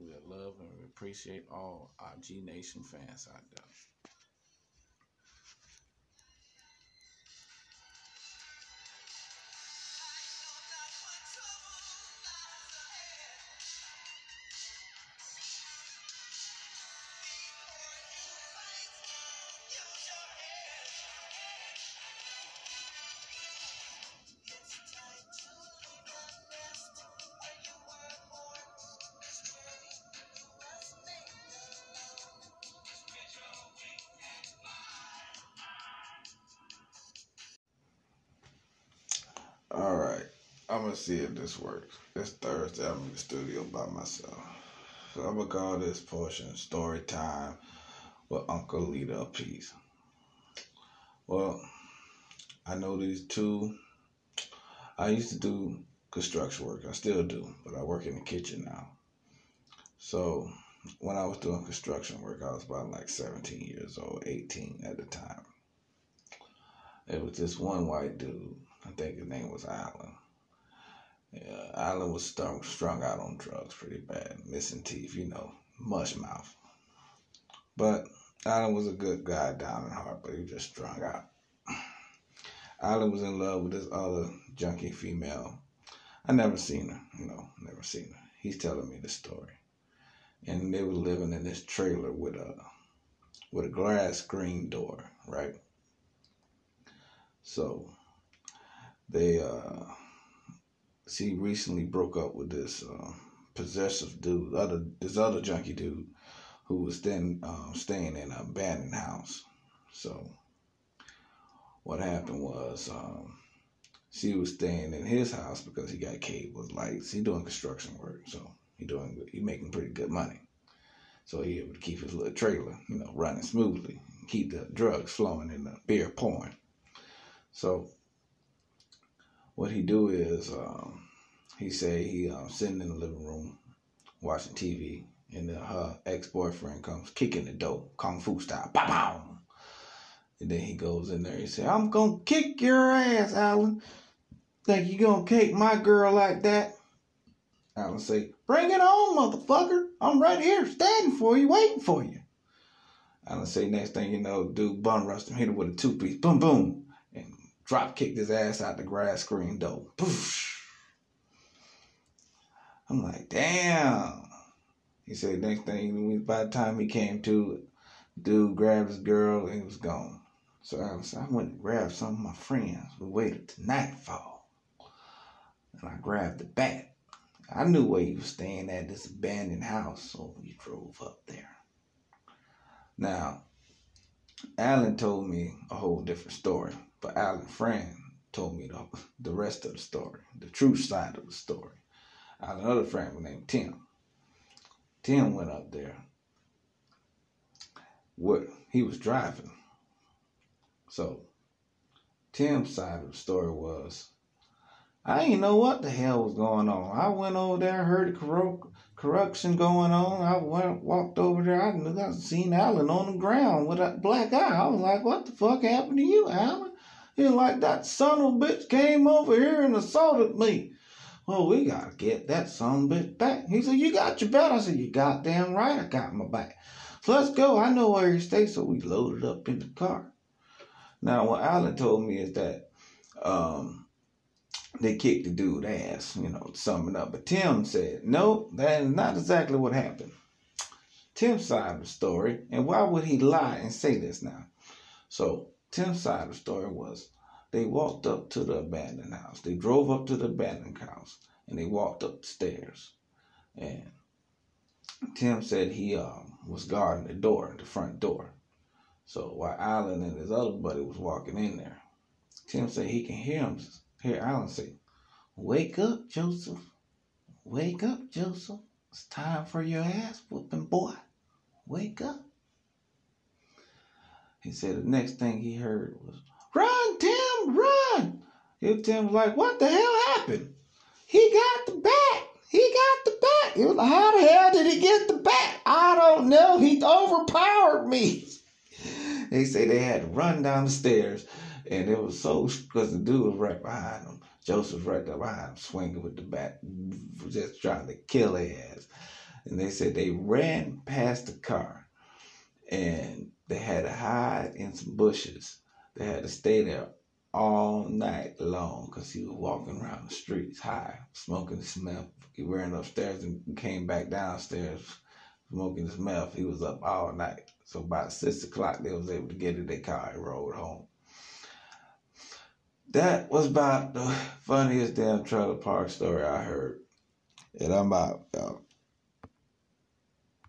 we love and we appreciate all our G Nation fans out there. All right, I'm gonna see if this works. It's Thursday. I'm in the studio by myself, so I'm gonna call this portion "Story Time" with Uncle Leader Peace. Well, I know these two. I used to do construction work. I still do, but I work in the kitchen now. So when I was doing construction work, I was about like 17 years old, 18 at the time. It was this one white dude. I think his name was Alan. Yeah, Alan was strung, strung out on drugs pretty bad, missing teeth, you know, mush mouth. But Alan was a good guy down in heart, but he was just strung out. Alan was in love with this other junkie female. I never seen her, you know, never seen her. He's telling me the story. And they were living in this trailer with a with a glass screen door, right? So they uh she recently broke up with this uh, possessive dude, other this other junkie dude, who was then um, staying in an abandoned house. So what happened was um, she was staying in his house because he got cables, lights. He doing construction work, so he doing he making pretty good money. So he able to keep his little trailer, you know, running smoothly, keep the drugs flowing and the beer pouring. So what he do is um, he say he um, sitting in the living room watching TV, and then her ex boyfriend comes kicking the door, kung fu style, pow pow. And then he goes in there. He say, "I'm gonna kick your ass, Alan. Think you gonna kick my girl like that?" Alan say, "Bring it on, motherfucker. I'm right here, standing for you, waiting for you." Alan say, next thing you know, dude bun rushed him, hit him with a two piece, boom boom, drop kicked his ass out the grass screen door. Poof. I'm like, damn. He said next thing, by the time he came to, dude grabbed his girl and he was gone. So I, was, I went and grabbed some of my friends. We waited till nightfall. And I grabbed the bat. I knew where he was staying at, this abandoned house, so we drove up there. Now, Alan told me a whole different story, but Alan's friend told me the, the rest of the story, the true side of the story. I had another friend named Tim. Tim went up there. What he was driving. So Tim's side of the story was I didn't know what the hell was going on. I went over there, heard the corru- corruption going on. I went, walked over there. I I seen Alan on the ground with a black eye. I was like, "What the fuck happened to you, Alan?" Like, "That son of a bitch came over here and assaulted me." Well, we gotta get that son of a bitch back. He said, "You got your back." I said, "You goddamn right, I got my back." So let's go. I know where he stays. So we loaded up in the car. Now, what Alan told me is that. Um, they kicked the dude ass, you know, summing up. But Tim said, no, that is not exactly what happened. Tim's side of the story, and why would he lie and say this now? So Tim's side of the story was they walked up to the abandoned house. They drove up to the abandoned house and they walked up the stairs. And Tim said he um, was guarding the door, the front door. So while Alan and his other buddy was walking in there, Tim said he can hear him Hear Alan say, Wake up, Joseph. Wake up, Joseph. It's time for your ass whooping, boy. Wake up. He said the next thing he heard was, Run, Tim, run. And Tim was like, What the hell happened? He got the bat. He got the bat. He was like, How the hell did he get the bat? I don't know. He overpowered me. They say they had to run down the stairs, and it was so because the dude was right behind them. Joseph right there behind him, swinging with the bat, just trying to kill their ass. And they said they ran past the car, and they had to hide in some bushes. They had to stay there all night long because he was walking around the streets high, smoking his meth. He ran upstairs and came back downstairs smoking his meth. He was up all night. So about six o'clock, they was able to get in their car and rode home. That was about the funniest damn trailer park story I heard. And I'm out, y'all.